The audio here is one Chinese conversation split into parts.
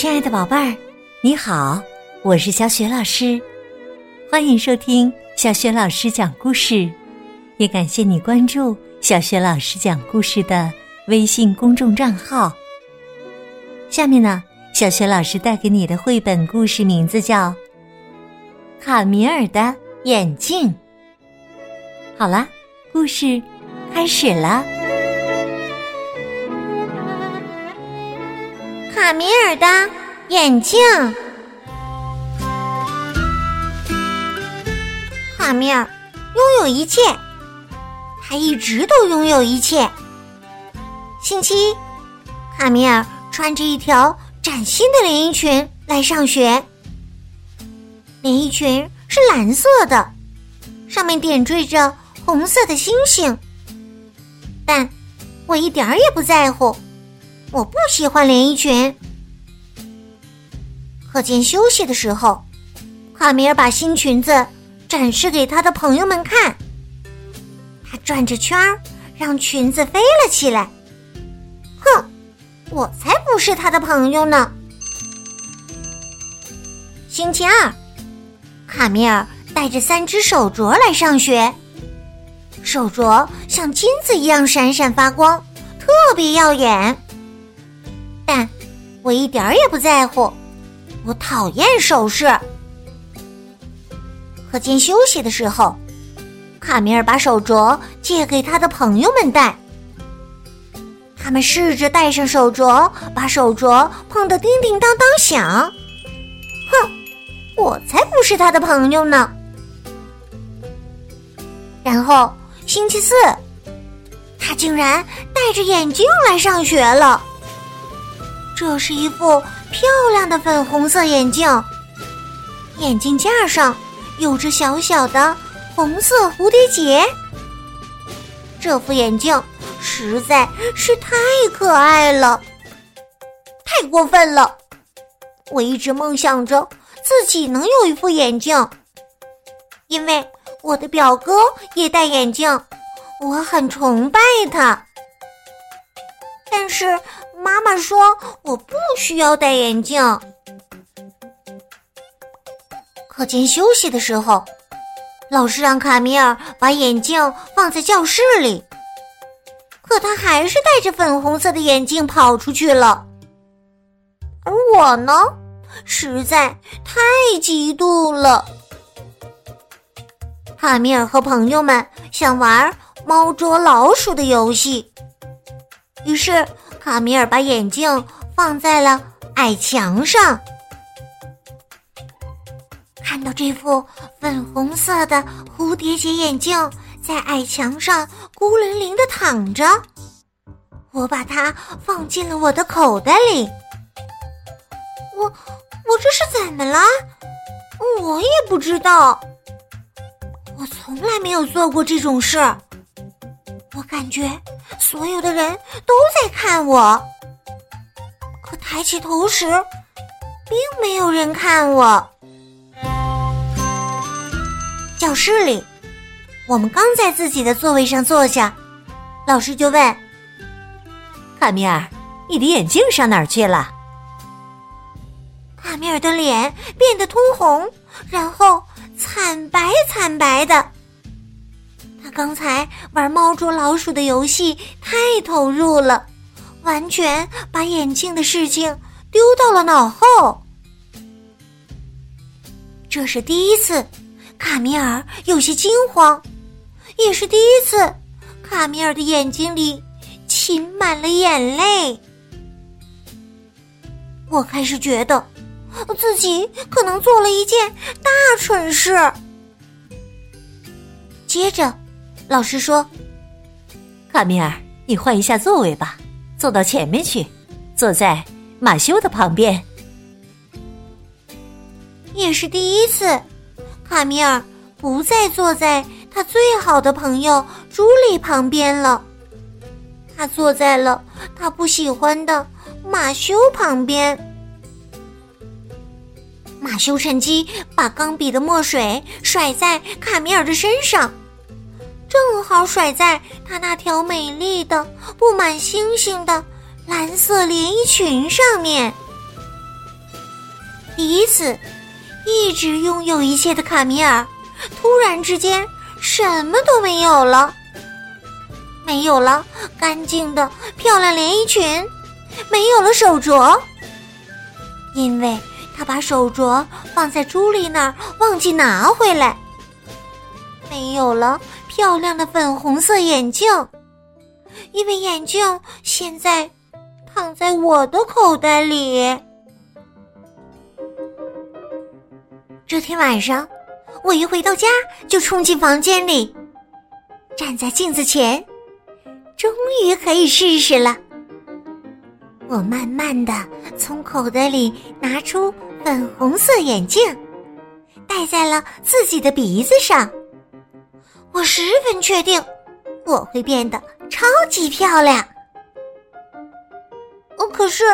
亲爱的宝贝儿，你好，我是小雪老师，欢迎收听小雪老师讲故事，也感谢你关注小雪老师讲故事的微信公众账号。下面呢，小雪老师带给你的绘本故事名字叫《卡米尔的眼镜》。好了，故事开始了。卡米尔的眼镜。卡米尔拥有一切，他一直都拥有一切。星期一，卡米尔穿着一条崭新的连衣裙来上学。连衣裙是蓝色的，上面点缀着红色的星星。但我一点儿也不在乎。我不喜欢连衣裙。课间休息的时候，卡米尔把新裙子展示给他的朋友们看。他转着圈儿，让裙子飞了起来。哼，我才不是他的朋友呢！星期二，卡米尔带着三只手镯来上学，手镯像金子一样闪闪发光，特别耀眼。但我一点儿也不在乎，我讨厌首饰。课间休息的时候，卡米尔把手镯借给他的朋友们戴。他们试着戴上手镯，把手镯碰得叮叮当当响。哼，我才不是他的朋友呢。然后星期四，他竟然戴着眼镜来上学了。这是一副漂亮的粉红色眼镜，眼镜架上有着小小的红色蝴蝶结。这副眼镜实在是太可爱了，太过分了！我一直梦想着自己能有一副眼镜，因为我的表哥也戴眼镜，我很崇拜他。但是。妈妈说：“我不需要戴眼镜。”课间休息的时候，老师让卡米尔把眼镜放在教室里，可他还是戴着粉红色的眼镜跑出去了。而我呢，实在太嫉妒了。卡米尔和朋友们想玩猫捉老鼠的游戏，于是。卡米尔把眼镜放在了矮墙上，看到这副粉红色的蝴蝶结眼镜在矮墙上孤零零的躺着，我把它放进了我的口袋里。我我这是怎么了？我也不知道，我从来没有做过这种事。我感觉。所有的人都在看我，可抬起头时，并没有人看我。教室里，我们刚在自己的座位上坐下，老师就问：“卡米尔，你的眼镜上哪儿去了？”卡米尔的脸变得通红，然后惨白惨白的。刚才玩猫捉老鼠的游戏太投入了，完全把眼镜的事情丢到了脑后。这是第一次，卡米尔有些惊慌，也是第一次，卡米尔的眼睛里噙满了眼泪。我开始觉得自己可能做了一件大蠢事。接着。老师说：“卡米尔，你换一下座位吧，坐到前面去，坐在马修的旁边。”也是第一次，卡米尔不再坐在他最好的朋友朱莉旁边了，他坐在了他不喜欢的马修旁边。马修趁机把钢笔的墨水甩在卡米尔的身上。正好甩在她那条美丽的、布满星星的蓝色连衣裙上面。第一次，一直拥有一切的卡米尔，突然之间什么都没有了。没有了干净的漂亮连衣裙，没有了手镯，因为他把手镯放在朱莉那儿，忘记拿回来。没有了漂亮的粉红色眼镜，因为眼镜现在躺在我的口袋里。这天晚上，我一回到家就冲进房间里，站在镜子前。终于可以试试了。我慢慢的从口袋里拿出粉红色眼镜，戴在了自己的鼻子上。我十分确定我会变得超级漂亮。哦，可是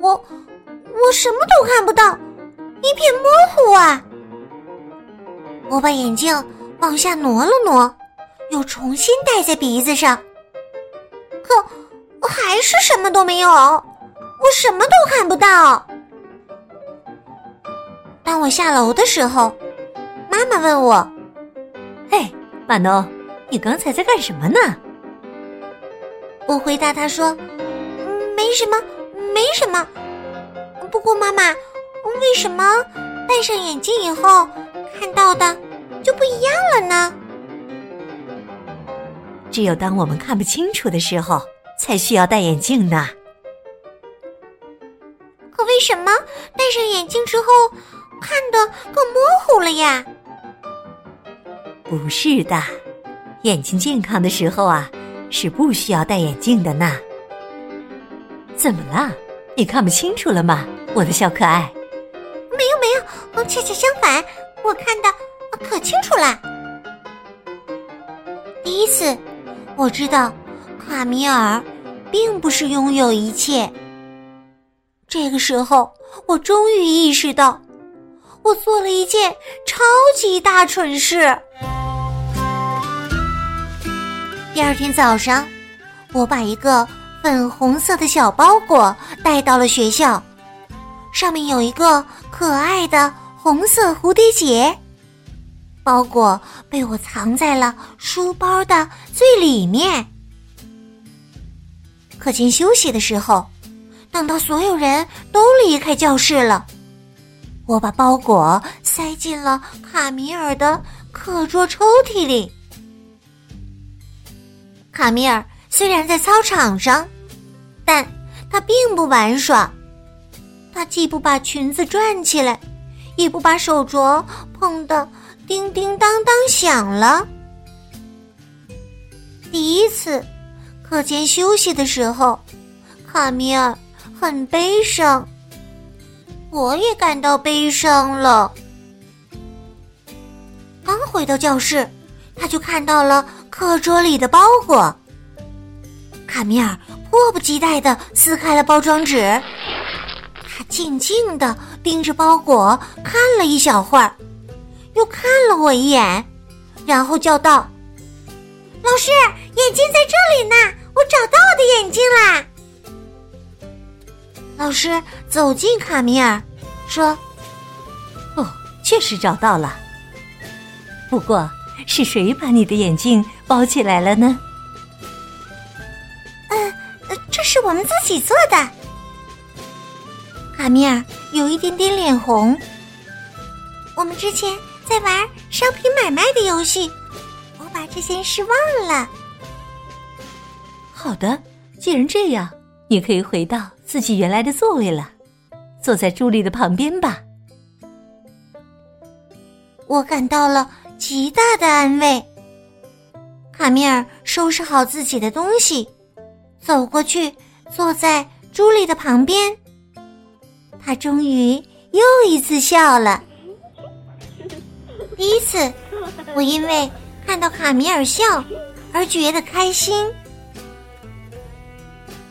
我我什么都看不到，一片模糊啊！我把眼镜往下挪了挪，又重新戴在鼻子上。可我还是什么都没有，我什么都看不到。当我下楼的时候，妈妈问我：“嘿，马诺，你刚才在干什么呢？”我回答他说：“没什么，没什么。不过妈妈，为什么戴上眼镜以后看到的就不一样了呢？”只有当我们看不清楚的时候，才需要戴眼镜呢。可为什么戴上眼镜之后看的更模糊了呀？不是的，眼睛健康的时候啊，是不需要戴眼镜的呢。怎么了？你看不清楚了吗，我的小可爱？没有没有，恰恰相反，我看的可清楚了。第一次。我知道，卡米尔并不是拥有一切。这个时候，我终于意识到，我做了一件超级大蠢事。第二天早上，我把一个粉红色的小包裹带到了学校，上面有一个可爱的红色蝴蝶结。包裹被我藏在了书包的最里面。课间休息的时候，等到所有人都离开教室了，我把包裹塞进了卡米尔的课桌抽屉里。卡米尔虽然在操场上，但他并不玩耍。他既不把裙子转起来，也不把手镯碰得。叮叮当当响了。第一次课间休息的时候，卡米尔很悲伤，我也感到悲伤了。刚回到教室，他就看到了课桌里的包裹。卡米尔迫不及待的撕开了包装纸，他静静的盯着包裹看了一小会儿。又看了我一眼，然后叫道：“老师，眼镜在这里呢，我找到我的眼镜啦！”老师走近卡米尔，说：“哦，确实找到了。不过，是谁把你的眼镜包起来了呢？”“嗯，这是我们自己做的。”卡米尔有一点点脸红。我们之前。在玩商品买卖的游戏，我把这件事忘了。好的，既然这样，你可以回到自己原来的座位了，坐在朱莉的旁边吧。我感到了极大的安慰。卡米尔收拾好自己的东西，走过去坐在朱莉的旁边。他终于又一次笑了。第一次，我因为看到卡米尔笑而觉得开心。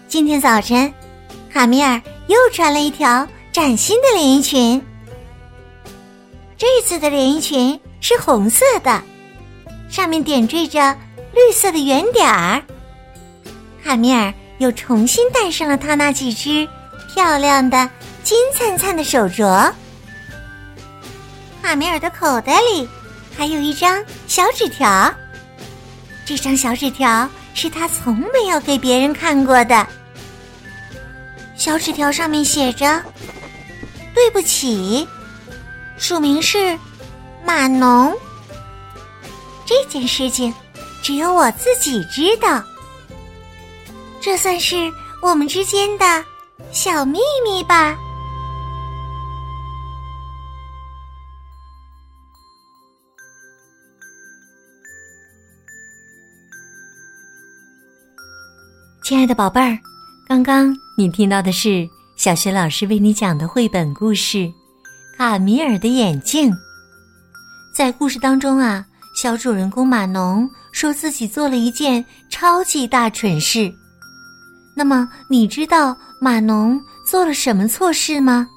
今天早晨，卡米尔又穿了一条崭新的连衣裙。这次的连衣裙是红色的，上面点缀着绿色的圆点儿。卡米尔又重新戴上了他那几只漂亮的金灿灿的手镯。卡米尔的口袋里还有一张小纸条，这张小纸条是他从没有给别人看过的。小纸条上面写着：“对不起，署名是马农。”这件事情只有我自己知道，这算是我们之间的小秘密吧。亲爱的宝贝儿，刚刚你听到的是小学老师为你讲的绘本故事《卡米尔的眼镜》。在故事当中啊，小主人公马农说自己做了一件超级大蠢事。那么，你知道马农做了什么错事吗？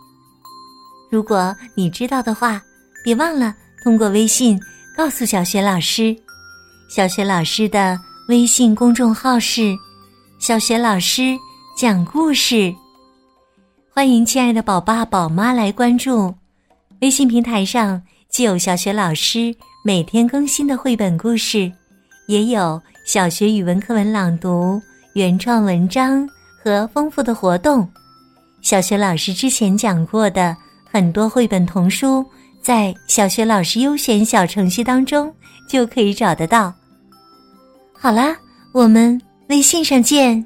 如果你知道的话，别忘了通过微信告诉小学老师。小学老师的微信公众号是。小学老师讲故事，欢迎亲爱的宝爸宝妈来关注。微信平台上既有小学老师每天更新的绘本故事，也有小学语文课文朗读、原创文章和丰富的活动。小学老师之前讲过的很多绘本童书，在小学老师优选小程序当中就可以找得到。好啦，我们。微信上见。